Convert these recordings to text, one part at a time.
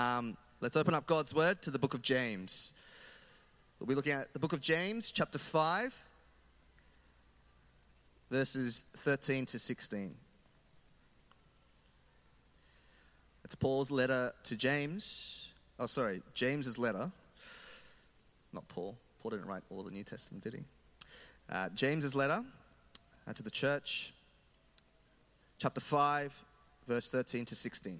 Um, let's open up God's Word to the book of James. We'll be looking at the book of James, chapter 5, verses 13 to 16. It's Paul's letter to James. Oh, sorry, James's letter. Not Paul. Paul didn't write all the New Testament, did he? Uh, James's letter uh, to the church, chapter 5, verse 13 to 16.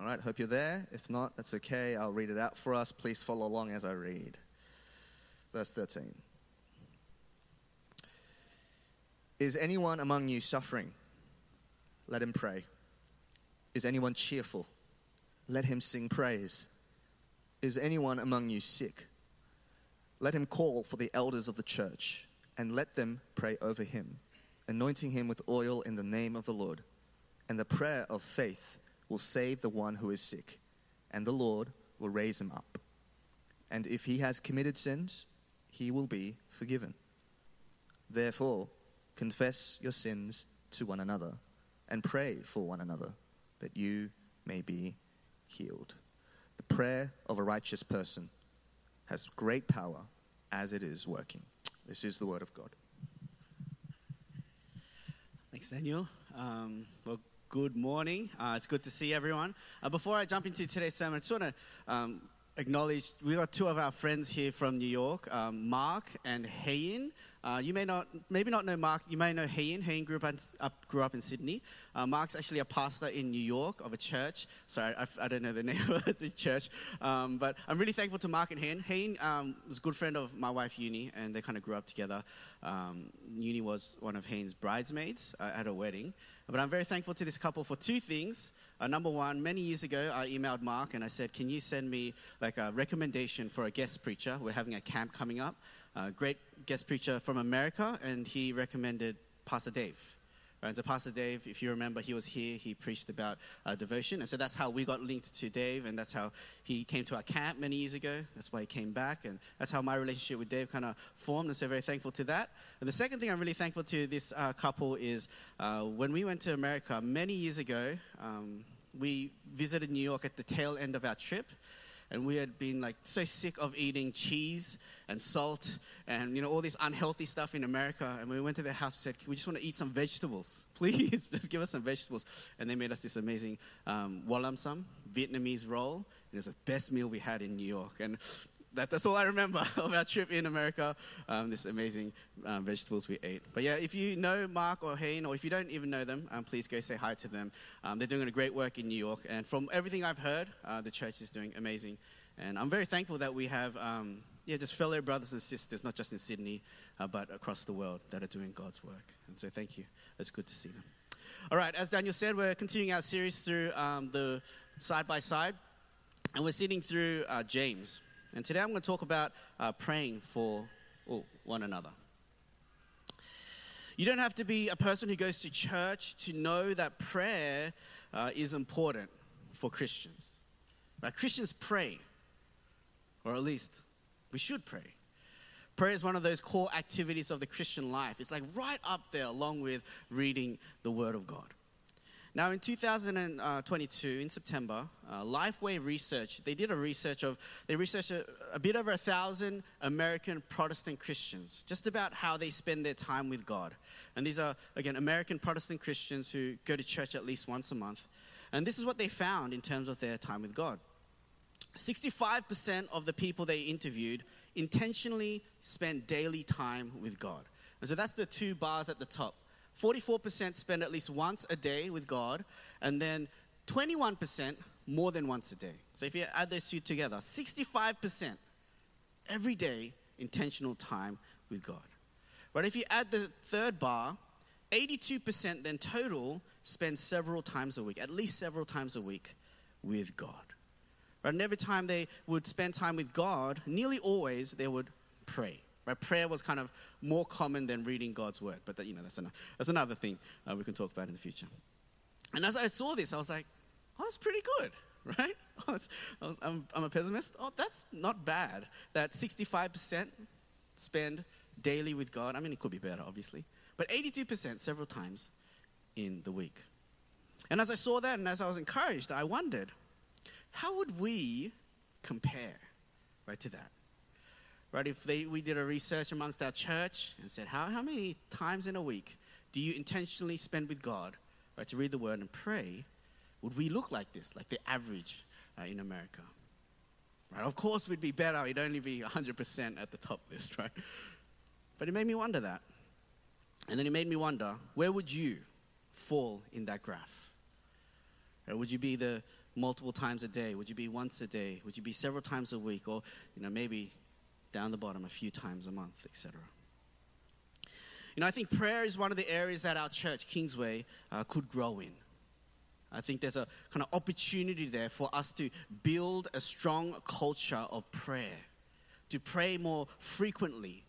All right, hope you're there. If not, that's okay. I'll read it out for us. Please follow along as I read. Verse 13. Is anyone among you suffering? Let him pray. Is anyone cheerful? Let him sing praise. Is anyone among you sick? Let him call for the elders of the church and let them pray over him, anointing him with oil in the name of the Lord. And the prayer of faith will save the one who is sick, and the Lord will raise him up. And if he has committed sins, he will be forgiven. Therefore, confess your sins to one another and pray for one another that you may be healed. The prayer of a righteous person has great power as it is working. This is the word of God. Thanks, Daniel. Um, well, good morning. Uh, it's good to see everyone. Uh, before I jump into today's sermon, I just want to um, acknowledge we got two of our friends here from New York, um, Mark and Hayin. Uh, you may not, maybe not know Mark. You may know Hayin. Hayin grew up, up, grew up in Sydney. Uh, Mark's actually a pastor in New York of a church. Sorry, I, I don't know the name of the church, um, but I'm really thankful to Mark and Hayin. Hayin um, was a good friend of my wife Uni, and they kind of grew up together. Um, Uni was one of Hayin's bridesmaids uh, at a wedding. But I'm very thankful to this couple for two things. Uh, number one, many years ago, I emailed Mark and I said, "Can you send me like a recommendation for a guest preacher? We're having a camp coming up." A great guest preacher from America, and he recommended Pastor Dave. Right, so Pastor Dave, if you remember, he was here. He preached about uh, devotion, and so that's how we got linked to Dave, and that's how he came to our camp many years ago. That's why he came back, and that's how my relationship with Dave kind of formed. And so very thankful to that. And the second thing I'm really thankful to this uh, couple is uh, when we went to America many years ago. Um, we visited New York at the tail end of our trip, and we had been like so sick of eating cheese and salt and you know all this unhealthy stuff in America. And we went to their house and said, "We just want to eat some vegetables, please. just give us some vegetables." And they made us this amazing um, sam Vietnamese roll. And it was the best meal we had in New York. And that, that's all I remember of our trip in America. Um, this amazing um, vegetables we ate. But yeah, if you know Mark or Hayin, or if you don't even know them, um, please go say hi to them. Um, they're doing a great work in New York, and from everything I've heard, uh, the church is doing amazing. And I'm very thankful that we have, um, yeah, just fellow brothers and sisters, not just in Sydney, uh, but across the world that are doing God's work. And so thank you. It's good to see them. All right, as Daniel said, we're continuing our series through um, the side by side, and we're sitting through uh, James. And today I'm going to talk about uh, praying for oh, one another. You don't have to be a person who goes to church to know that prayer uh, is important for Christians. But Christians pray, or at least we should pray. Prayer is one of those core activities of the Christian life. It's like right up there along with reading the Word of God. Now, in 2022, in September, uh, Lifeway Research, they did a research of, they researched a, a, bit over a thousand American Protestant Christians, just about how they spend their time with God. And these are, again, American Protestant Christians who go to church at least once a month. And this is what they found in terms of their time with God. 65% of the people they interviewed intentionally spent daily time with God. And so that's the two bars at the top. 44% spend at least once a day with God, and then 21% more than once a day. So if you add those two together, 65% every day intentional time with God. But if you add the third bar, 82% then total spend several times a week, at least several times a week with God. Right? And every time they would spend time with God, nearly always they would pray. Right? Prayer was kind of more common than reading God's word, but that, you know, that's, another, that's another thing uh, we can talk about in the future. And as I saw this, I was like, oh, that's pretty good, right? Oh, I'm, I'm a pessimist. Oh, that's not bad. That 65% spend daily with God. I mean, it could be better, obviously. But 82% several times in the week. And as I saw that and as I was encouraged, I wondered, how would we compare, right, to that? Right, if they, we did a research amongst our church and said, how, how many times in a week do you intentionally spend with God, right, to read the word and pray? Would we look like this, like the average uh, in America? Right, of course, we'd be better. We'd only be 100% at the top list, right? But it made me wonder that. And then it made me wonder, where would you fall in that graph? Right, would you be the multiple times a day? Would you be once a day? Would you be several times a week? Or, you know, maybe down the bottom a few times a month, etc. You know, I think prayer is one of the areas that our church, Kingsway, uh, could grow in. I think there's a kind of opportunity there for us to build a strong culture of prayer, to pray more frequently,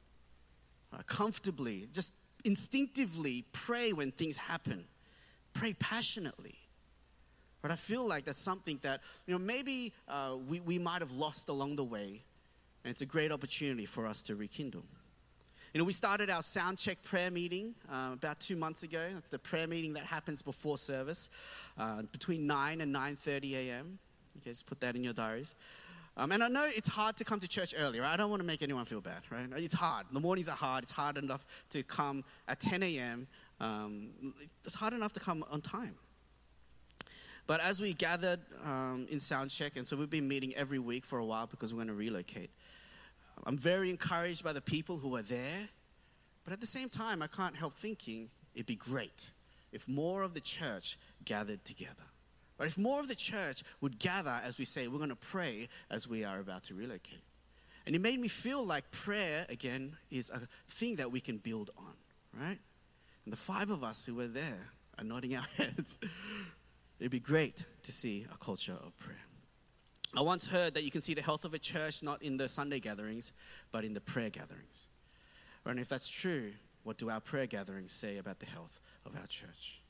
uh, comfortably, just instinctively pray when things happen, pray passionately. But I feel like that's something that, you know, maybe uh, we, we might have lost along the way, and it's a great opportunity for us to rekindle. You know, we started our sound check prayer meeting uh, about two months ago. That's the prayer meeting that happens before service, uh, between 9 and 9.30 a.m. Okay, just put that in your diaries. Um, and I know it's hard to come to church early, right? I don't want to make anyone feel bad, right? It's hard. The mornings are hard. It's hard enough to come at 10 a.m. Um, it's hard enough to come on time. But as we gathered um, in Soundcheck, and so we've been meeting every week for a while because we're going to relocate. I'm very encouraged by the people who are there, but at the same time, I can't help thinking it'd be great if more of the church gathered together. But if more of the church would gather as we say, we're going to pray as we are about to relocate. And it made me feel like prayer, again, is a thing that we can build on, right? And the five of us who were there are nodding our heads. It'd be great to see a culture of prayer. I once heard that you can see the health of a church not in the Sunday gatherings, but in the prayer gatherings. And if that's true, what do our prayer gatherings say about the health of our church?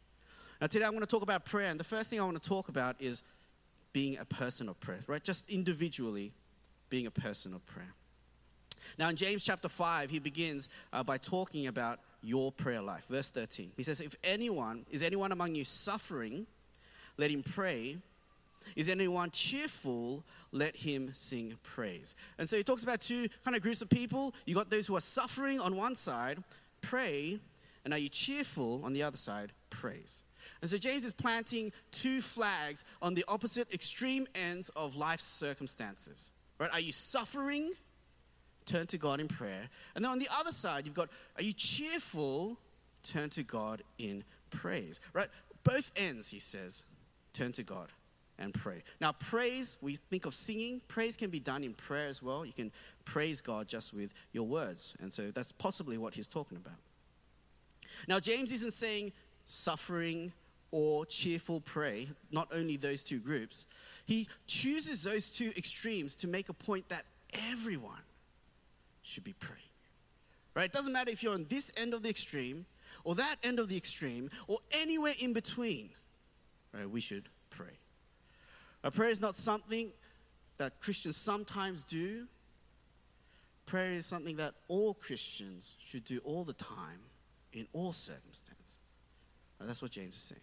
Now, today I want to talk about prayer, and the first thing I want to talk about is being a person of prayer, right? Just individually being a person of prayer. Now, in James chapter 5, he begins uh, by talking about your prayer life. Verse 13. He says, If anyone, is anyone among you suffering, let him pray. Is anyone cheerful? Let him sing praise. And so he talks about two kind of groups of people. You got those who are suffering on one side, pray, and are you cheerful on the other side, praise. And so James is planting two flags on the opposite extreme ends of life's circumstances. Right? Are you suffering? Turn to God in prayer. And then on the other side, you've got, are you cheerful? Turn to God in praise. Right? Both ends, he says, turn to God and pray. Now, praise, we think of singing. Praise can be done in prayer as well. You can praise God just with your words. And so that's possibly what he's talking about. Now, James isn't saying suffering or cheerful pray, not only those two groups. He chooses those two extremes to make a point that everyone should be praying. Right? It doesn't matter if you're on this end of the extreme or that end of the extreme or anywhere in between. Right? We should pray. A prayer is not something that Christians sometimes do. Prayer is something that all Christians should do all the time in all circumstances. Right, that's what James is saying.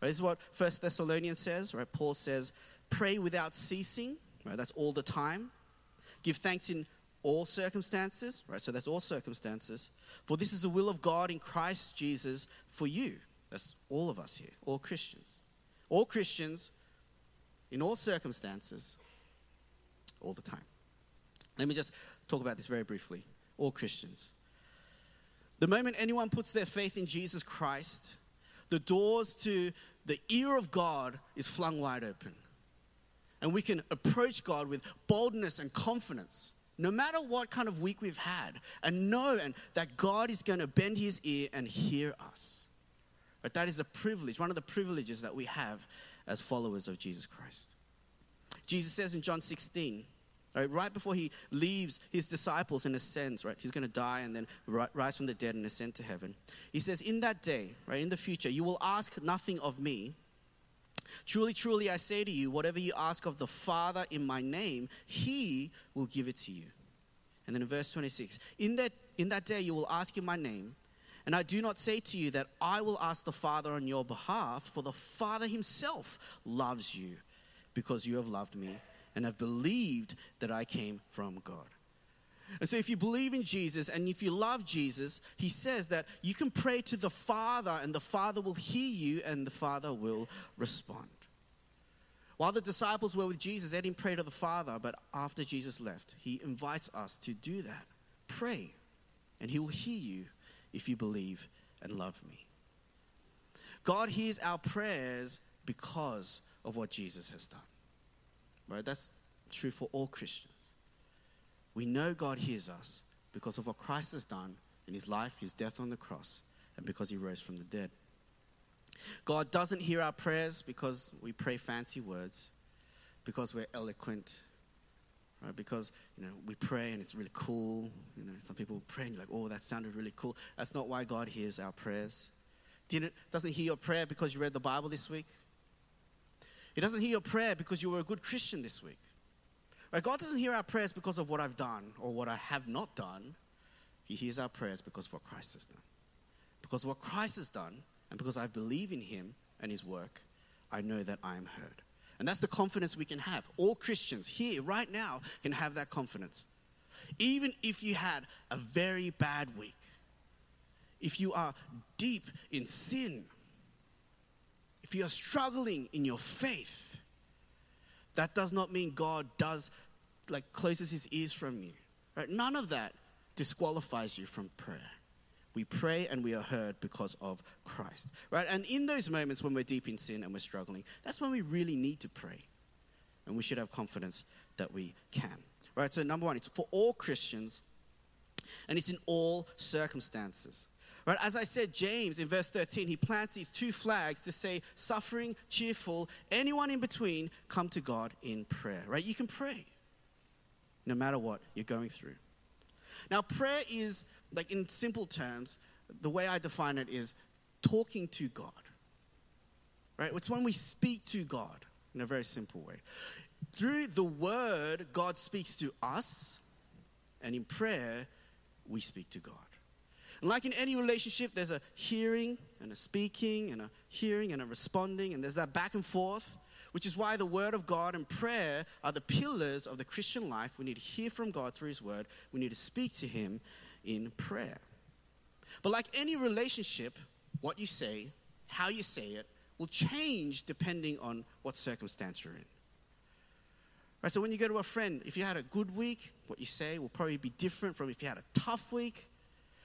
Right, this is what First Thessalonians says. Right, Paul says, "Pray without ceasing." Right, that's all the time. Give thanks in all circumstances. Right, so that's all circumstances. For this is the will of God in Christ Jesus for you. That's all of us here, all Christians. All Christians in all circumstances, all the time. Let me just talk about this very briefly. All Christians. The moment anyone puts their faith in Jesus Christ, the doors to the ear of God is flung wide open. And we can approach God with boldness and confidence, no matter what kind of week we've had, and know and that God is going to bend his ear and hear us. But that is a privilege, one of the privileges that we have as followers of Jesus Christ. Jesus says in John 16, right, right before he leaves his disciples and ascends, right, he's going to die and then rise from the dead and ascend to heaven. He says, In that day, right, in the future, you will ask nothing of me. Truly, truly, I say to you, whatever you ask of the Father in my name, he will give it to you. And then in verse 26, in that, in that day you will ask in my name, And I do not say to you that I will ask the Father on your behalf, for the Father himself loves you because you have loved me and have believed that I came from God. And so, if you believe in Jesus and if you love Jesus, he says that you can pray to the Father and the Father will hear you and the Father will respond. While the disciples were with Jesus, they didn't pray to the Father, but after Jesus left, he invites us to do that. Pray, and he will hear you if you believe and love me. God hears our prayers because of what Jesus has done. Right? That's true for all Christians. We know God hears us because of what Christ has done in his life, his death on the cross, and because he rose from the dead. God doesn't hear our prayers because we pray fancy words, because we're eloquent, right? Because you know we pray and it's really cool. You know, some people pray and you're like, "Oh, that sounded really cool." That's not why God hears our prayers. Didn't doesn't hear your prayer because you read the Bible this week. He doesn't hear your prayer because you were a good Christian this week. Right? God doesn't hear our prayers because of what I've done or what I have not done. He hears our prayers because of what Christ has done. Because what Christ has done, and because I believe in Him and His work, I know that I am heard. And that's the confidence we can have. All Christians here, right now, can have that confidence. Even if you had a very bad week, if you are deep in sin, if you are struggling in your faith, that does not mean God does like closes his ears from you. Right? None of that disqualifies you from prayer. We pray and we are heard because of Christ. Right? And in those moments when we're deep in sin and we're struggling, that's when we really need to pray. And we should have confidence that we can. Right? So number one, it's for all Christians and it's in all circumstances. Right? As I said, James in verse 13, he plants these two flags to say suffering, cheerful, anyone in between, come to God in prayer. Right? You can pray no matter what you're going through. Now, prayer is, like in simple terms, the way I define it is talking to God. Right? It's when we speak to God in a very simple way. Through the word, God speaks to us, and in prayer, we speak to God. And like in any relationship, there's a hearing and a speaking and a hearing and a responding, and there's that back and forth, which is why the Word of God and prayer are the pillars of the Christian life. We need to hear from God through His Word, we need to speak to Him in prayer. But like any relationship, what you say, how you say it, will change depending on what circumstance you're in. Right, so when you go to a friend, if you had a good week, what you say will probably be different from if you had a tough week.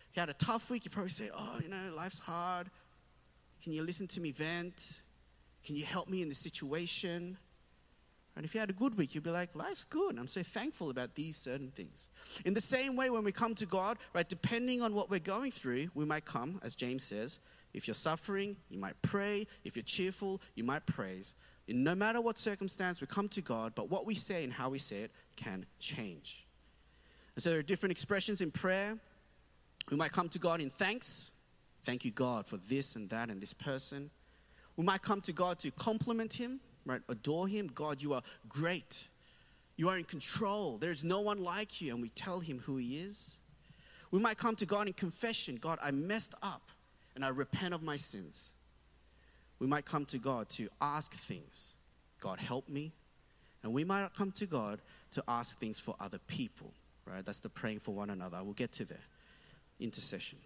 If you had a tough week, you probably say, Oh, you know, life's hard. Can you listen to me vent? Can you help me in this situation? And if you had a good week, you'd be like, life's good. I'm so thankful about these certain things. In the same way, when we come to God, right, depending on what we're going through, we might come, as James says, if you're suffering, you might pray. If you're cheerful, you might praise. No matter what circumstance, we come to God, but what we say and how we say it can change. And so there are different expressions in prayer. We might come to God in thanks. Thank you, God, for this and that and this person. We might come to God to compliment Him, right? Adore Him. God, you are great. You are in control. There's no one like you. And we tell Him who He is. We might come to God in confession God, I messed up and I repent of my sins. We might come to God to ask things God, help me. And we might come to God to ask things for other people, right? That's the praying for one another. We'll get to there. Intercession.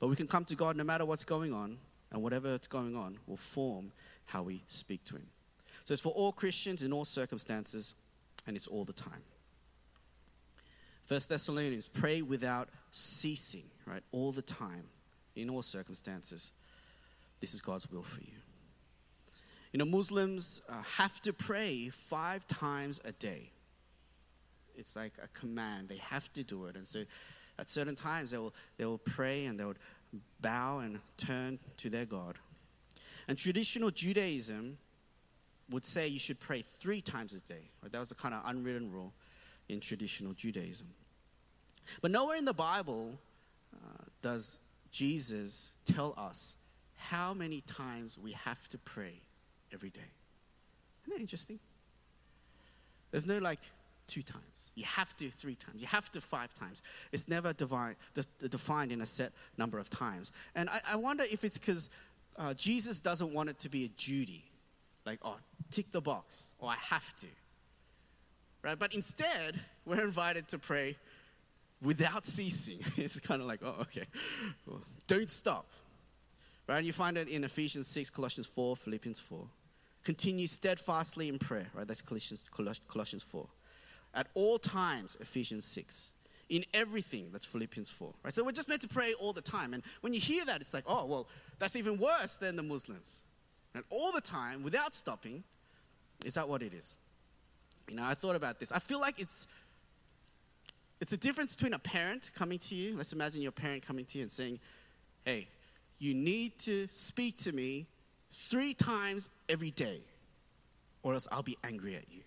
But we can come to God no matter what's going on and whatever is going on will form how we speak to Him. So it's for all Christians in all circumstances, and it's all the time. First Thessalonians, pray without ceasing, right? All the time, in all circumstances. This is God's will for you. You know, Muslims uh, have to pray five times a day. It's like a command. They have to do it. And so at certain times, they will, they will pray and they would bow and turn to their God. And traditional Judaism would say you should pray three times a day. Right? That was a kind of unwritten rule in traditional Judaism. But nowhere in the Bible uh, does Jesus tell us how many times we have to pray every day. Isn't that interesting? There's no like two times. You have to three times. You have to five times. It's never divine, de- defined in a set number of times. And I, I wonder if it's because uh, Jesus doesn't want it to be a duty, like, oh, tick the box, or I have to. Right? But instead, we're invited to pray without ceasing. it's kind of like, oh, okay. Well, don't stop. Right? You find it in Ephesians 6, Colossians 4, Philippians 4. Continue steadfastly in prayer, right? That's Colossians, Colossians 4. At all times, Ephesians 6. In everything, that's Philippians 4. Right? So we're just meant to pray all the time. And when you hear that, it's like, oh, well, that's even worse than the Muslims. And all the time, without stopping, is that what it is? You know, I thought about this. I feel like it's it's a difference between a parent coming to you. Let's imagine your parent coming to you and saying, Hey, you need to speak to me three times every day, or else I'll be angry at you.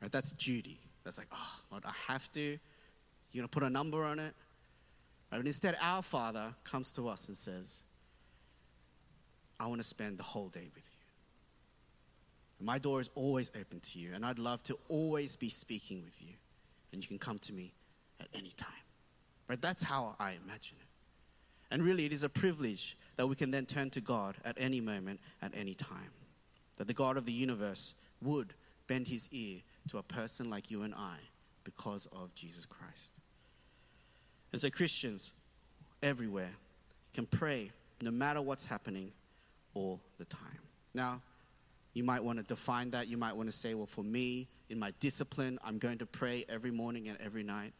Right? That's duty. That's like, oh, Lord, I have to. You're to put a number on it. Right? But instead, our Father comes to us and says, I want to spend the whole day with you. My door is always open to you, and I'd love to always be speaking with you. And you can come to me at any time. Right? That's how I imagine it. And really, it is a privilege that we can then turn to God at any moment, at any time. That the God of the universe would bend his ear to a person like you and I because of Jesus Christ. And so, Christians everywhere can pray no matter what's happening all the time. Now, you might want to define that. You might want to say, well, for me, in my discipline, I'm going to pray every morning and every night.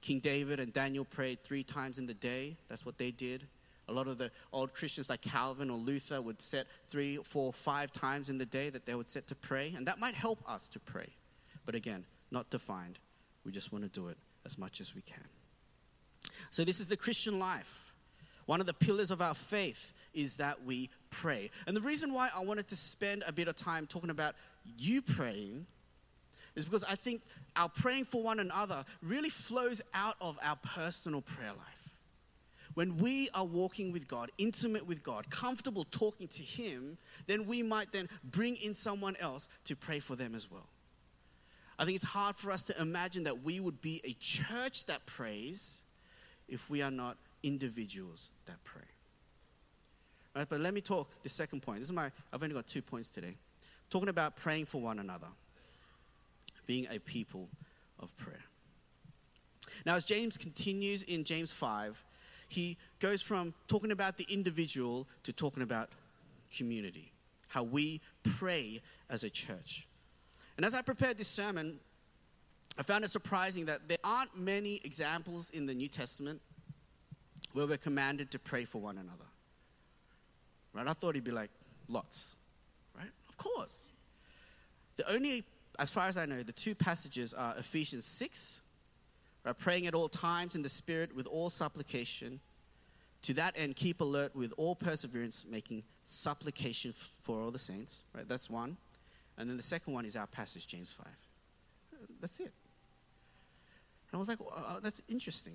King David and Daniel prayed three times in the day. That's what they did. A lot of the old Christians like Calvin or Luther would set three, four, five times in the day that they would set to pray. And that might help us to pray. But again, not defined. We just want to do it as much as we can. So, this is the Christian life. One of the pillars of our faith is that we pray. And the reason why I wanted to spend a bit of time talking about you praying is because I think our praying for one another really flows out of our personal prayer life. When we are walking with God, intimate with God, comfortable talking to Him, then we might then bring in someone else to pray for them as well. I think it's hard for us to imagine that we would be a church that prays if we are not individuals that pray. Right, but let me talk the second point. This is my I've only got two points today. Talking about praying for one another being a people of prayer. Now, as James continues in James 5, he goes from talking about the individual to talking about community, how we pray as a church. And as I prepared this sermon, I found it surprising that there aren't many examples in the New Testament where we're commanded to pray for one another. Right? I thought he'd be like, lots. Right? Of course. The only as far as I know, the two passages are Ephesians 6, right, praying at all times in the Spirit with all supplication. To that end, keep alert with all perseverance, making supplication for all the saints. Right, that's one. And then the second one is our passage, James 5. That's it. And I was like, oh, that's interesting.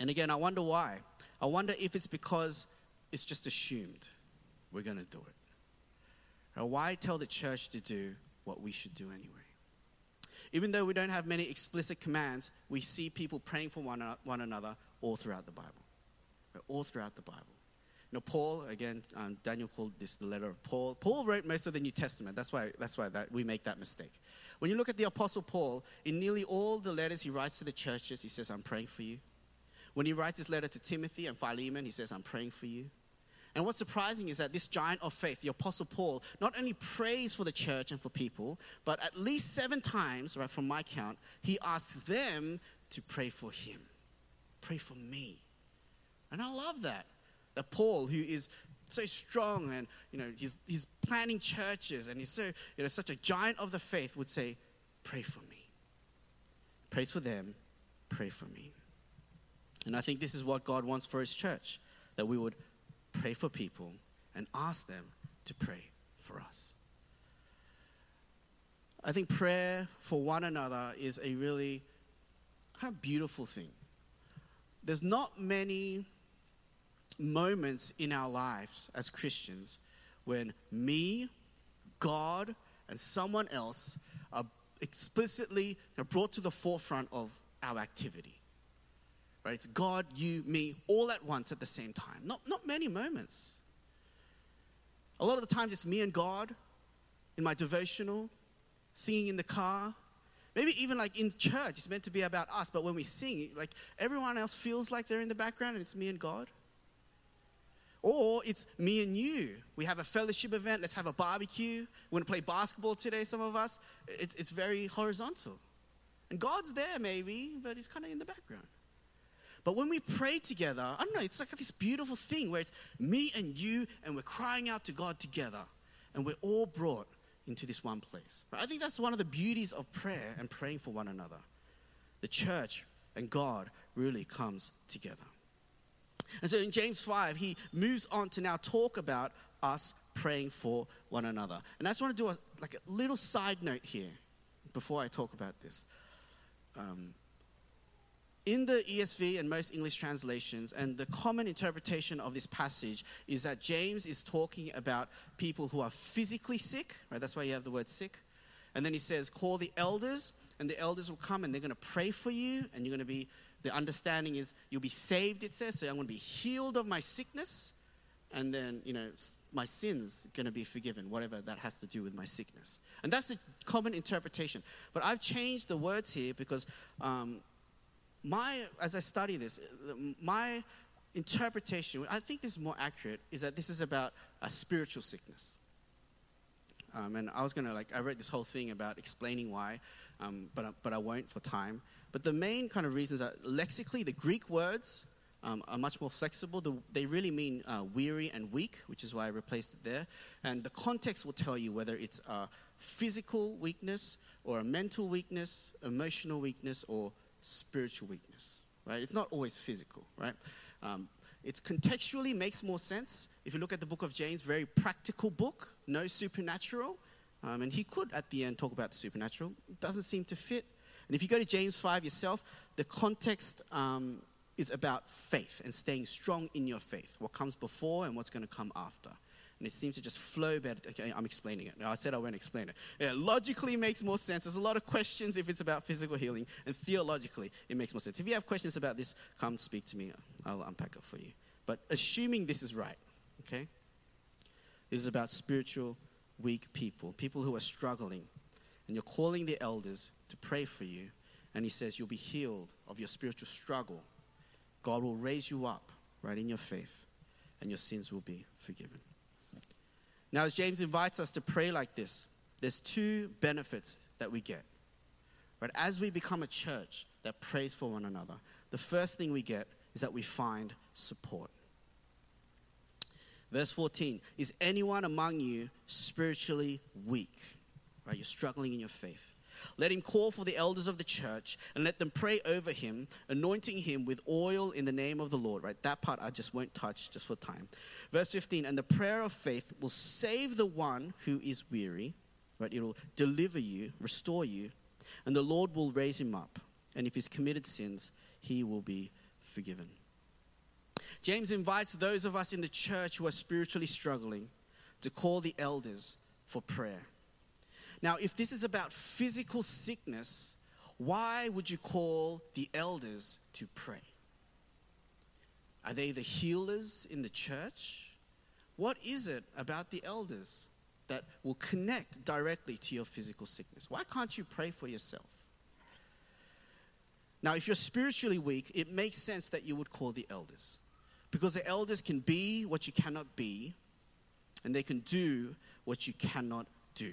And again, I wonder why. I wonder if it's because it's just assumed we're going to do it. Why tell the church to do what we should do anyway. Even though we don't have many explicit commands, we see people praying for one, one another all throughout the Bible. All throughout the Bible. Now, Paul, again, um, Daniel called this the letter of Paul. Paul wrote most of the New Testament. That's why, that's why that, we make that mistake. When you look at the Apostle Paul, in nearly all the letters he writes to the churches, he says, I'm praying for you. When he writes this letter to Timothy and Philemon, he says, I'm praying for you. And what's surprising is that this giant of faith, the Apostle Paul, not only prays for the church and for people, but at least seven times, right, from my count, he asks them to pray for him. Pray for me. And I love that. That Paul, who is so strong and you know he's, he's planning churches and he's so you know such a giant of the faith would say pray for me prays for them pray for me and i think this is what god wants for his church that we would pray for people and ask them to pray for us. I think prayer for one another is a really kind of beautiful thing. There's not many moments in our lives as Christians when me, God, and someone else are, explicitly brought to the forefront of our activity. Right? It's God, you, me, all at once at the same time. Not, not many moments. A lot of the times it's me and God in my devotional, singing in the car. Maybe even like in church, it's meant to be about us, but when we sing, like everyone else feels like they're in the background and it's me and God. Or it's me and you. We have a fellowship event. Let's have a barbecue. We want to play basketball today, some of us. It's, it's very horizontal. And God's there, maybe, but He's kind of in the background. But when we pray together, I don't know, it's like this beautiful thing where it's me and you, and we're crying out to God together, and we're all brought into this one place. I think that's one of the beauties of prayer and praying for one another. The church and God really comes together. And so in James 5, he moves on to now talk about us praying for one another. And I just want to do a, like a little side note here before I talk about this. Um, in the ESV and most English translations, and the common interpretation of this passage is that James is talking about people who are physically sick, right? That's why you have the word sick. And then he says, call the elders, and the elders will come and they're going to pray for you, and you're going to be the understanding is you'll be saved, it says. So I'm going to be healed of my sickness, and then, you know, my sins going to be forgiven, whatever that has to do with my sickness. And that's the common interpretation. But I've changed the words here because um, my, as I study this, my interpretation, I think this is more accurate, is that this is about a spiritual sickness. Um, and I was going to, like, I wrote this whole thing about explaining why, um, but, but I won't for time. But the main kind of reasons are lexically, the Greek words um, are much more flexible. The, they really mean uh, weary and weak, which is why I replaced it there. And the context will tell you whether it's a physical weakness or a mental weakness, emotional weakness, or spiritual weakness. Right? It's not always physical. Right? Um, it contextually makes more sense if you look at the book of James, very practical book, no supernatural. Um, and he could at the end talk about the supernatural. It doesn't seem to fit and if you go to James 5 yourself, the context um, is about faith and staying strong in your faith, what comes before and what's going to come after. And it seems to just flow better. Okay, I'm explaining it. I said I won't explain it. Yeah, logically makes more sense. There's a lot of questions if it's about physical healing, and theologically it makes more sense. If you have questions about this, come speak to me. I'll unpack it for you. But assuming this is right, okay? This is about spiritual, weak people, people who are struggling. And you're calling the elders to pray for you. And he says, You'll be healed of your spiritual struggle. God will raise you up right in your faith, and your sins will be forgiven. Now, as James invites us to pray like this, there's two benefits that we get. Right? As we become a church that prays for one another, the first thing we get is that we find support. Verse 14 Is anyone among you spiritually weak? Right? You're struggling in your faith. Let him call for the elders of the church and let them pray over him, anointing him with oil in the name of the Lord. Right? That part I just won't touch just for time. Verse 15 And the prayer of faith will save the one who is weary. Right? It will deliver you, restore you, and the Lord will raise him up. And if he's committed sins, he will be forgiven. James invites those of us in the church who are spiritually struggling to call the elders for prayer. Now, if this is about physical sickness, why would you call the elders to pray? Are they the healers in the church? What is it about the elders that will connect directly to your physical sickness? Why can't you pray for yourself? Now, if you're spiritually weak, it makes sense that you would call the elders because the elders can be what you cannot be and they can do what you cannot do.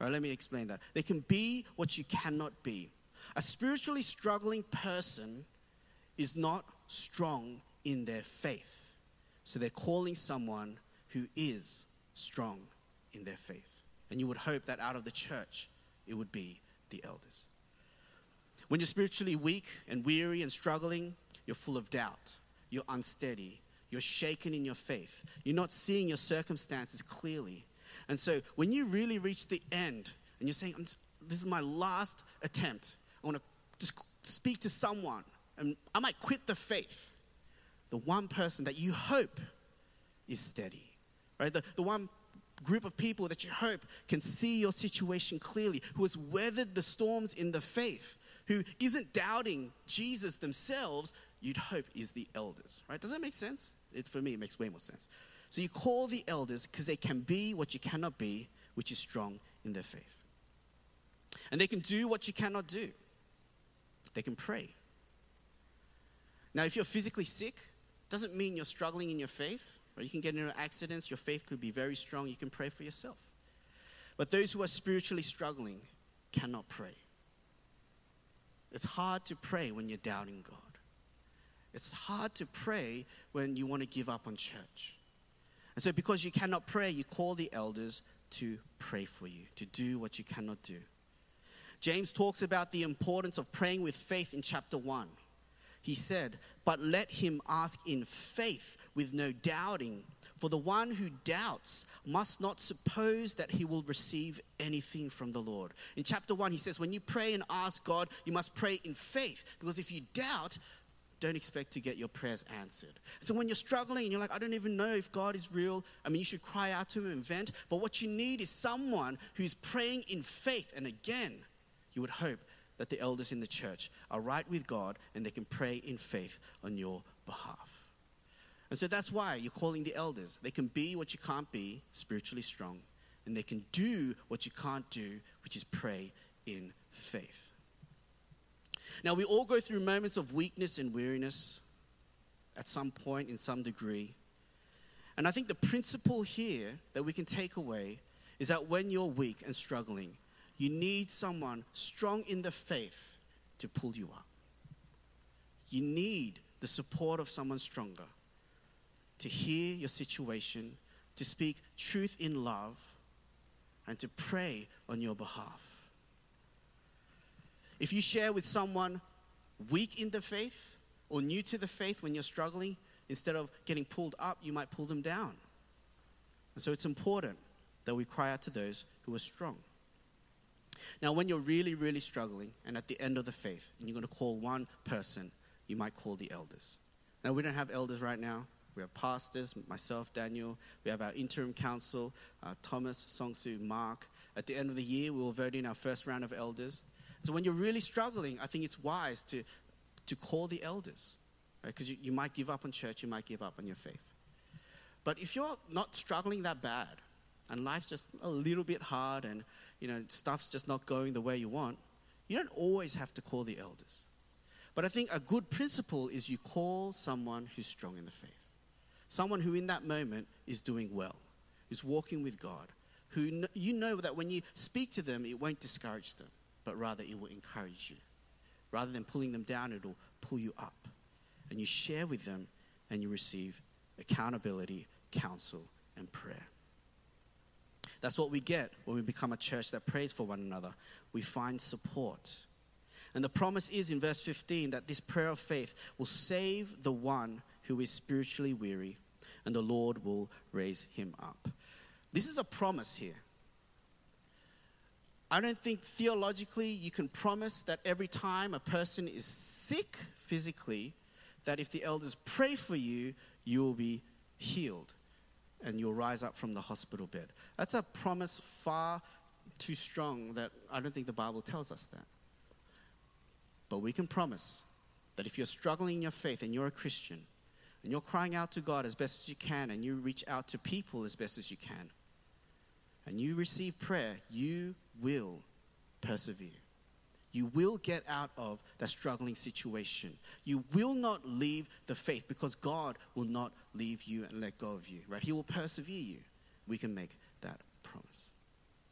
All right, let me explain that. They can be what you cannot be. A spiritually struggling person is not strong in their faith. So they're calling someone who is strong in their faith. And you would hope that out of the church, it would be the elders. When you're spiritually weak and weary and struggling, you're full of doubt, you're unsteady, you're shaken in your faith, you're not seeing your circumstances clearly, and so when you really reach the end and you're saying, This is my last attempt, I want to just speak to someone and I might quit the faith. The one person that you hope is steady, right? The, the one group of people that you hope can see your situation clearly, who has weathered the storms in the faith, who isn't doubting Jesus themselves, you'd hope is the elders, right? Does that make sense? It, for me, it makes way more sense. So you call the elders because they can be what you cannot be, which is strong in their faith. And they can do what you cannot do. They can pray. Now, if you're physically sick, doesn't mean you're struggling in your faith. Or you can get into accidents, your faith could be very strong. You can pray for yourself. But those who are spiritually struggling cannot pray. It's hard to pray when you're doubting God. It's hard to pray when you want to give up on church. And so, because you cannot pray, you call the elders to pray for you, to do what you cannot do. James talks about the importance of praying with faith in chapter 1. He said, But let him ask in faith with no doubting. For the one who doubts must not suppose that he will receive anything from the Lord. In chapter 1, he says, When you pray and ask God, you must pray in faith. Because if you doubt, don't expect to get your prayers answered. So when you're struggling and you're like, I don't even know if God is real, I mean, you should cry out to Him and vent. But what you need is someone who's praying in faith. And again, you would hope that the elders in the church are right with God and they can pray in faith on your behalf. And so that's why you're calling the elders. They can be what you can't be, spiritually strong, and they can do what you can't do, which is pray in faith. Now, we all go through moments of weakness and weariness at some point in some degree. And I think the principle here that we can take away is that when you're weak and struggling, you need someone strong in the faith to pull you up. You need the support of someone stronger to hear your situation, to speak truth in love, and to pray on your behalf. If you share with someone weak in the faith or new to the faith when you're struggling, instead of getting pulled up, you might pull them down. And so it's important that we cry out to those who are strong. Now, when you're really, really struggling and at the end of the faith, and you're going to call one person, you might call the elders. Now, we don't have elders right now. We have pastors, myself, Daniel. We have our interim council, uh, Thomas, Songsu, Mark. At the end of the year, we will vote in our first round of elders. So when you're really struggling, I think it's wise to, to call the elders, right? Because you, you might give up on church, you might give up on your faith. But if you're not struggling that bad, and life's just a little bit hard and you know stuff's just not going the way you want you don't always have to call the elders but i think a good principle is you call someone who's strong in the faith someone who in that moment is doing well who's walking with god who you know that when you speak to them it won't discourage them but rather it will encourage you rather than pulling them down it'll pull you up and you share with them and you receive accountability counsel and prayer that's what we get when we become a church that prays for one another. We find support. And the promise is in verse 15 that this prayer of faith will save the one who is spiritually weary, and the Lord will raise him up. This is a promise here. I don't think theologically you can promise that every time a person is sick physically, that if the elders pray for you, you will be healed and you'll rise up from the hospital bed. That's a promise far too strong that I don't think the Bible tells us that. But we can promise that if you're struggling in your faith and you're a Christian and you're crying out to God as best as you can and you reach out to people as best as you can and you receive prayer, you will persevere. You will get out of that struggling situation. You will not leave the faith because God will not leave you and let go of you, right? He will persevere you. We can make that promise.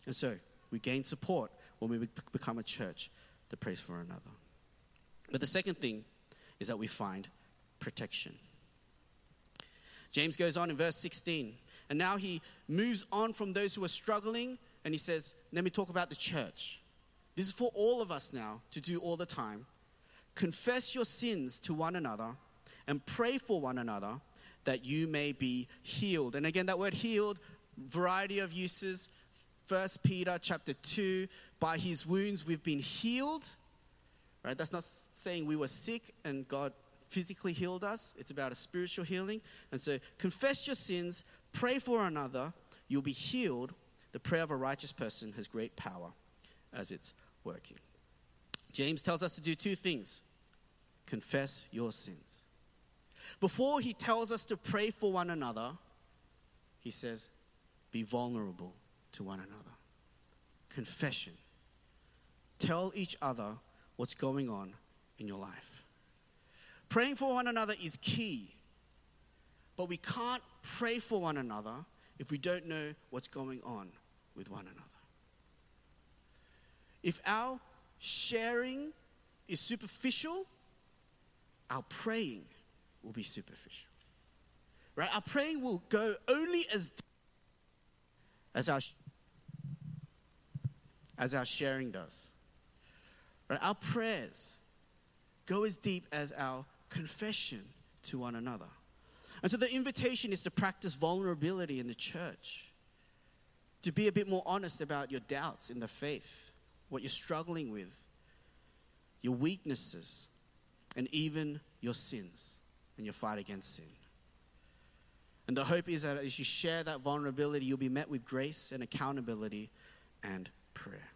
And so we gain support when we become a church that prays for another. But the second thing is that we find protection. James goes on in verse 16, and now he moves on from those who are struggling, and he says, Let me talk about the church. This is for all of us now to do all the time. Confess your sins to one another and pray for one another that you may be healed. And again, that word healed, variety of uses. First Peter chapter 2, by his wounds we've been healed. Right? That's not saying we were sick and God physically healed us. It's about a spiritual healing. And so confess your sins, pray for another, you'll be healed. The prayer of a righteous person has great power as it's working. James tells us to do two things confess your sins. Before he tells us to pray for one another, he says, be vulnerable to one another. Confession. Tell each other what's going on in your life. Praying for one another is key, but we can't pray for one another if we don't know what's going on with one another. If our sharing is superficial, our praying will be superficial. Right? Our praying will go only as as our as our sharing does. Right? Our prayers go as deep as our confession to one another. And so the invitation is to practice vulnerability in the church, to be a bit more honest about your doubts in the faith, what you're struggling with, your weaknesses, and even your sins and your fight against sin. And the hope is that as you share that vulnerability, you'll be met with grace and accountability and prayer.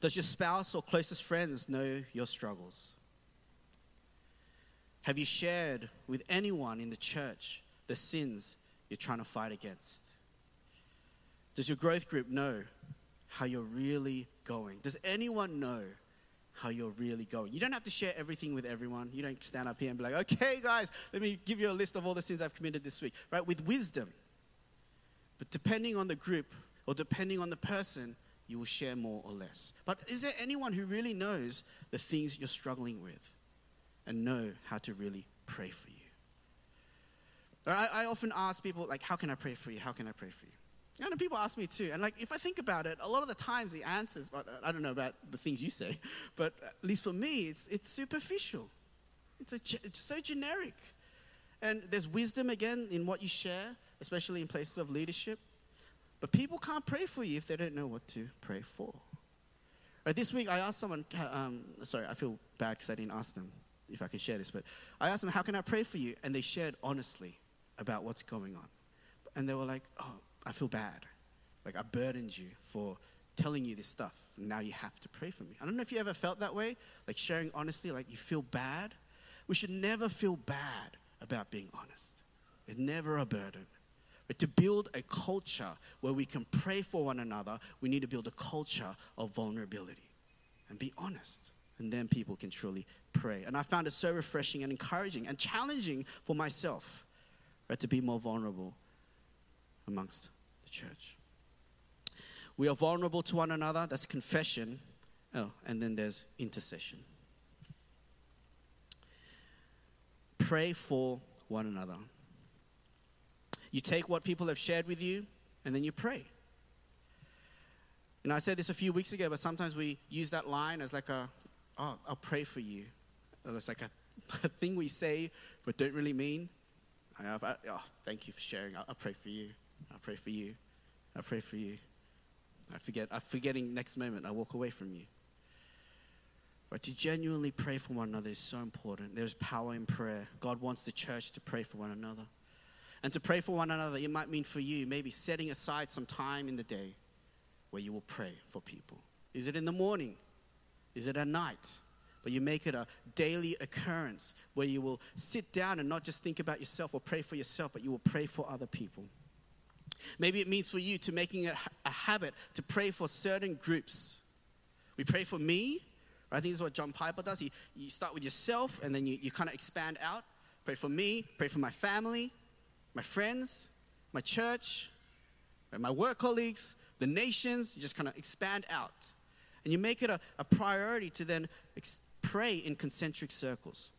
Does your spouse or closest friends know your struggles? Have you shared with anyone in the church the sins you're trying to fight against? Does your growth group know how you're really going? Does anyone know how you're really going? You don't have to share everything with everyone. You don't stand up here and be like, okay, guys, let me give you a list of all the sins I've committed this week, right? With wisdom. But depending on the group or depending on the person, you will share more or less. But is there anyone who really knows the things you're struggling with and know how to really pray for you? I, I often ask people, like, how can I pray for you? How can I pray for you? And people ask me too. And like, if I think about it, a lot of the times the answers, but I don't know about the things you say, but at least for me, it's, it's superficial. It's, a, it's so generic. And there's wisdom again in what you share, especially in places of leadership. But people can't pray for you if they don't know what to pray for. Right, this week, I asked someone, um, sorry, I feel bad because I didn't ask them if I can share this, but I asked them, How can I pray for you? And they shared honestly about what's going on. And they were like, Oh, I feel bad. Like I burdened you for telling you this stuff. Now you have to pray for me. I don't know if you ever felt that way, like sharing honestly, like you feel bad. We should never feel bad about being honest. It's never a burden. But to build a culture where we can pray for one another, we need to build a culture of vulnerability and be honest. And then people can truly pray. And I found it so refreshing and encouraging and challenging for myself right, to be more vulnerable amongst the church. We are vulnerable to one another. That's confession. Oh, and then there's intercession. Pray for one another. You take what people have shared with you and then you pray. Know, I said this a few weeks ago, but sometimes we use that line as like a, I'll pray for you. It's like a, a, thing we say but don't really mean. I, I, oh, thank you for sharing. I'll, I'll pray for you. I'll pray for you. I'll pray for you. I forget. I'm forgetting next moment. I walk away from you. But to genuinely pray for one another is so important. There's power in prayer. God wants the church to pray for one another. And to pray for one another, it might mean for you maybe setting aside some time in the day where you will pray for people. Is it in the morning? Is it at night? But you make it a daily occurrence where you will sit down and not just think about yourself or pray for yourself, but you will pray for other people. Maybe it means for you to making it a habit to pray for certain groups. We pray for me. I think this is what John Piper does. You start with yourself and then you, you kind of expand out. Pray for me, pray for my family, my friends, my church, my work colleagues, the nations. You just kind of expand out. And you make it a, a priority to then ex- pray in concentric circles.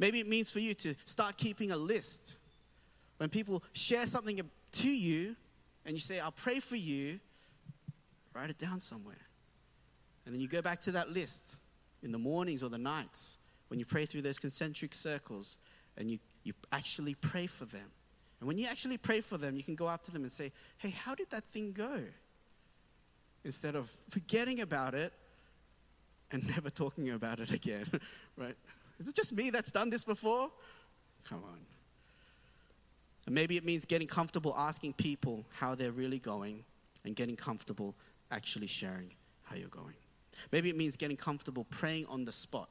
Maybe it means for you to start keeping a list. When people share something to you and you say, I'll pray for you, write it down somewhere. And then you go back to that list in the mornings or the nights when you pray through those concentric circles and you, you actually pray for them. And when you actually pray for them, you can go up to them and say, Hey, how did that thing go? Instead of forgetting about it and never talking about it again, right? Is it just me that's done this before? Come on. And maybe it means getting comfortable asking people how they're really going and getting comfortable actually sharing how you're going. Maybe it means getting comfortable praying on the spot.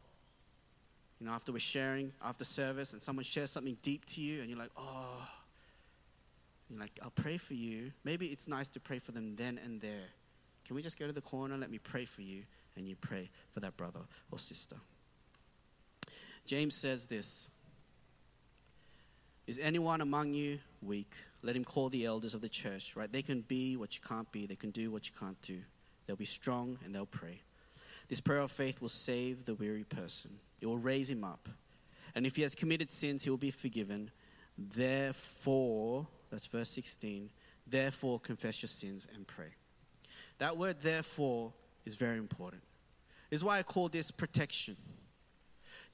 You know, after we're sharing, after service, and someone shares something deep to you, and you're like, oh, you're like, I'll pray for you. Maybe it's nice to pray for them then and there. Can we just go to the corner, let me pray for you, and you pray for that brother or sister? James says this Is anyone among you weak? Let him call the elders of the church, right? They can be what you can't be, they can do what you can't do. They'll be strong and they'll pray. This prayer of faith will save the weary person, it will raise him up. And if he has committed sins, he will be forgiven. Therefore, that's verse 16, therefore confess your sins and pray. That word, therefore, is very important. Is why I call this protection.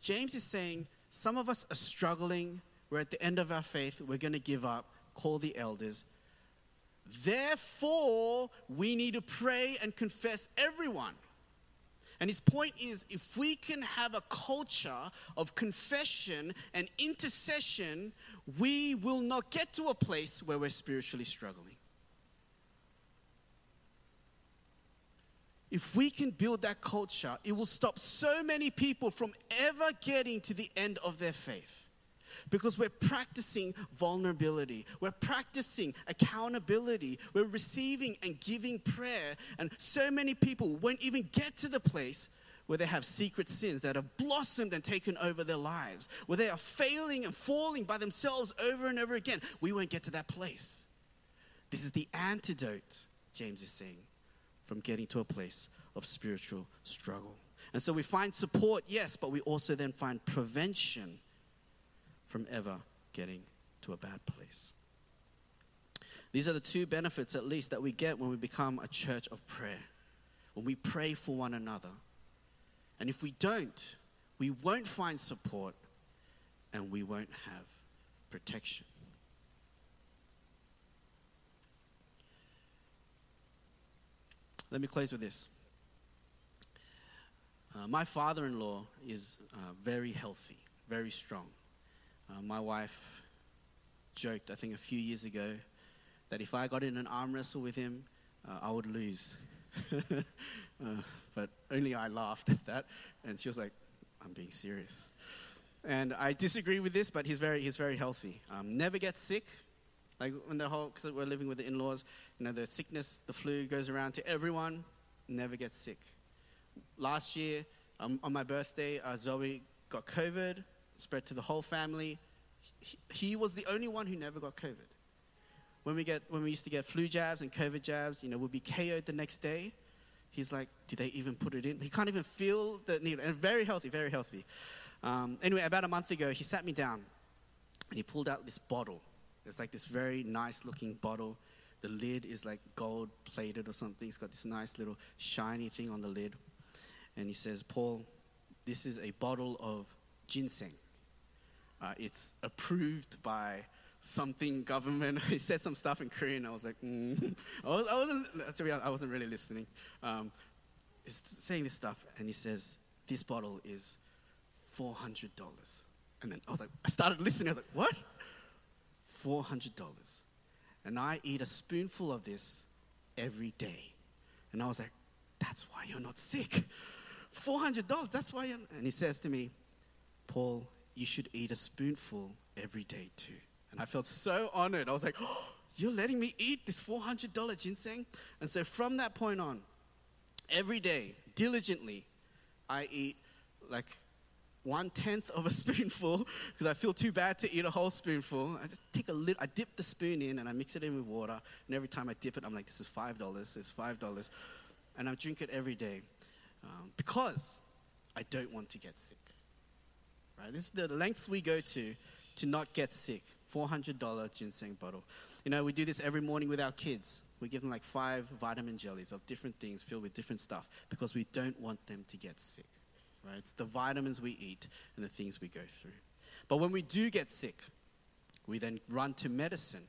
James is saying some of us are struggling. We're at the end of our faith. We're going to give up. Call the elders. Therefore, we need to pray and confess everyone. And his point is if we can have a culture of confession and intercession, we will not get to a place where we're spiritually struggling. If we can build that culture, it will stop so many people from ever getting to the end of their faith. Because we're practicing vulnerability, we're practicing accountability, we're receiving and giving prayer. And so many people won't even get to the place where they have secret sins that have blossomed and taken over their lives, where they are failing and falling by themselves over and over again. We won't get to that place. This is the antidote, James is saying from getting to a place of spiritual struggle. And so we find support, yes, but we also then find prevention from ever getting to a bad place. These are the two benefits, at least, that we get when we become a church of prayer, when we pray for one another. And if we don't, we won't find support and we won't have protection. Let me close with this. Uh, my father in law is uh, very healthy, very strong. Uh, my wife joked, I think, a few years ago that if I got in an arm wrestle with him, uh, I would lose. Uh, but only I laughed at that. And she was like, I'm being serious. And I disagree with this, but he's very, he's very healthy. Um, never gets sick, like when the whole, because we're living with the in-laws, you know, the sickness, the flu goes around to everyone, never gets sick. Last year, um, on my birthday, uh, Zoe got COVID, spread to the whole family. He, he was the only one who never got COVID. When we get, when we used to get flu jabs and COVID jabs, you know, we'd be KO'd the next day. He's like, did they even put it in? He can't even feel the needle. And very healthy, very healthy. Um, anyway, about a month ago, he sat me down and he pulled out this bottle it's like this very nice looking bottle. The lid is like gold plated or something. It's got this nice little shiny thing on the lid. And he says, Paul, this is a bottle of ginseng. Uh, it's approved by something government. he said some stuff in Korean. I was like, mm. I, was, I wasn't. To be honest, I wasn't really listening. Um, he's saying this stuff, and he says, "This bottle is four hundred dollars." And then I was like, I started listening. I was like, "What?" $400. And I eat a spoonful of this every day. And I was like, that's why you're not sick. $400, that's why. And he says to me, Paul, you should eat a spoonful every day too. And I felt so honored. I was like, oh, you're letting me eat this $400 ginseng? And so from that point on, every day, diligently, I eat like one tenth of a spoonful because I feel too bad to eat a whole spoonful. I just take a little, I dip the spoon in and I mix it in with water. And every time I dip it, I'm like, this is $5, it's $5. And I drink it every day um, because I don't want to get sick. Right? This is the lengths we go to to not get sick. $400 ginseng bottle. You know, we do this every morning with our kids. We give them like five vitamin jellies of different things filled with different stuff because we don't want them to get sick right? It's the vitamins we eat and the things we go through. But when we do get sick, we then run to medicine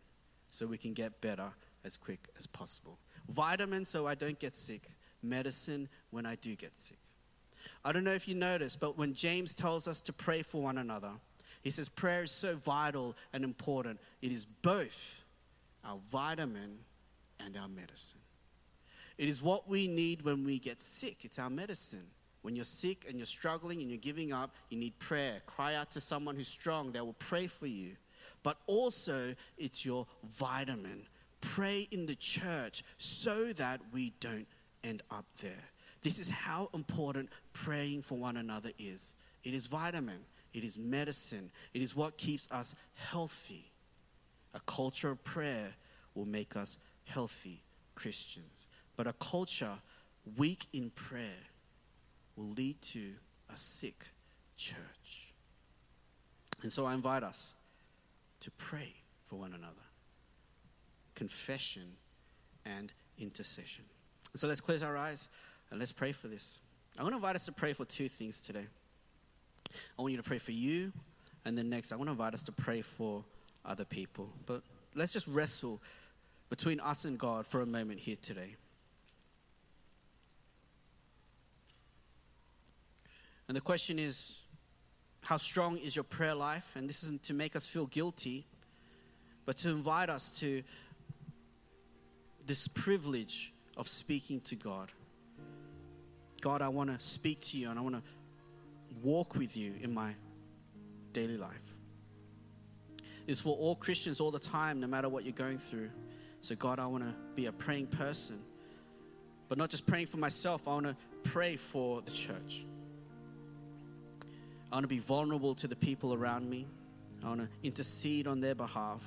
so we can get better as quick as possible. Vitamins so I don't get sick, medicine when I do get sick. I don't know if you noticed, but when James tells us to pray for one another, He says prayer is so vital and important. It is both our vitamin and our medicine. It is what we need when we get sick, it's our medicine. When you're sick and you're struggling and you're giving up, you need prayer. Cry out to someone who's strong, they will pray for you. But also, it's your vitamin. Pray in the church so that we don't end up there. This is how important praying for one another is. It is vitamin, it is medicine, it is what keeps us healthy. A culture of prayer will make us healthy Christians. But a culture weak in prayer will lead to a sick church. And so I invite us to pray for one another confession and intercession. So let's close our eyes and let's pray for this. I want to invite us to pray for two things today. I want you to pray for you, and then next, I want to invite us to pray for other people. But let's just wrestle between us and God for a moment here today. And the question is how strong is your prayer life? And this isn't to make us feel guilty, but to invite us to this privilege of speaking to God. God, I want to speak to you and I want to walk with you in my daily life. It's for all Christians all the time, no matter what you're going through. So, God, I want to be a praying person, but not just praying for myself, I want to pray for the church. I want to be vulnerable to the people around me. I want to intercede on their behalf.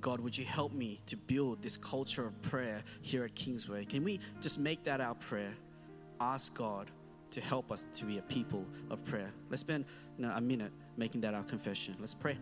God, would you help me to build this culture of prayer here at Kingsway? Can we just make that our prayer? Ask God to help us to be a people of prayer. Let's spend you know, a minute making that our confession. Let's pray.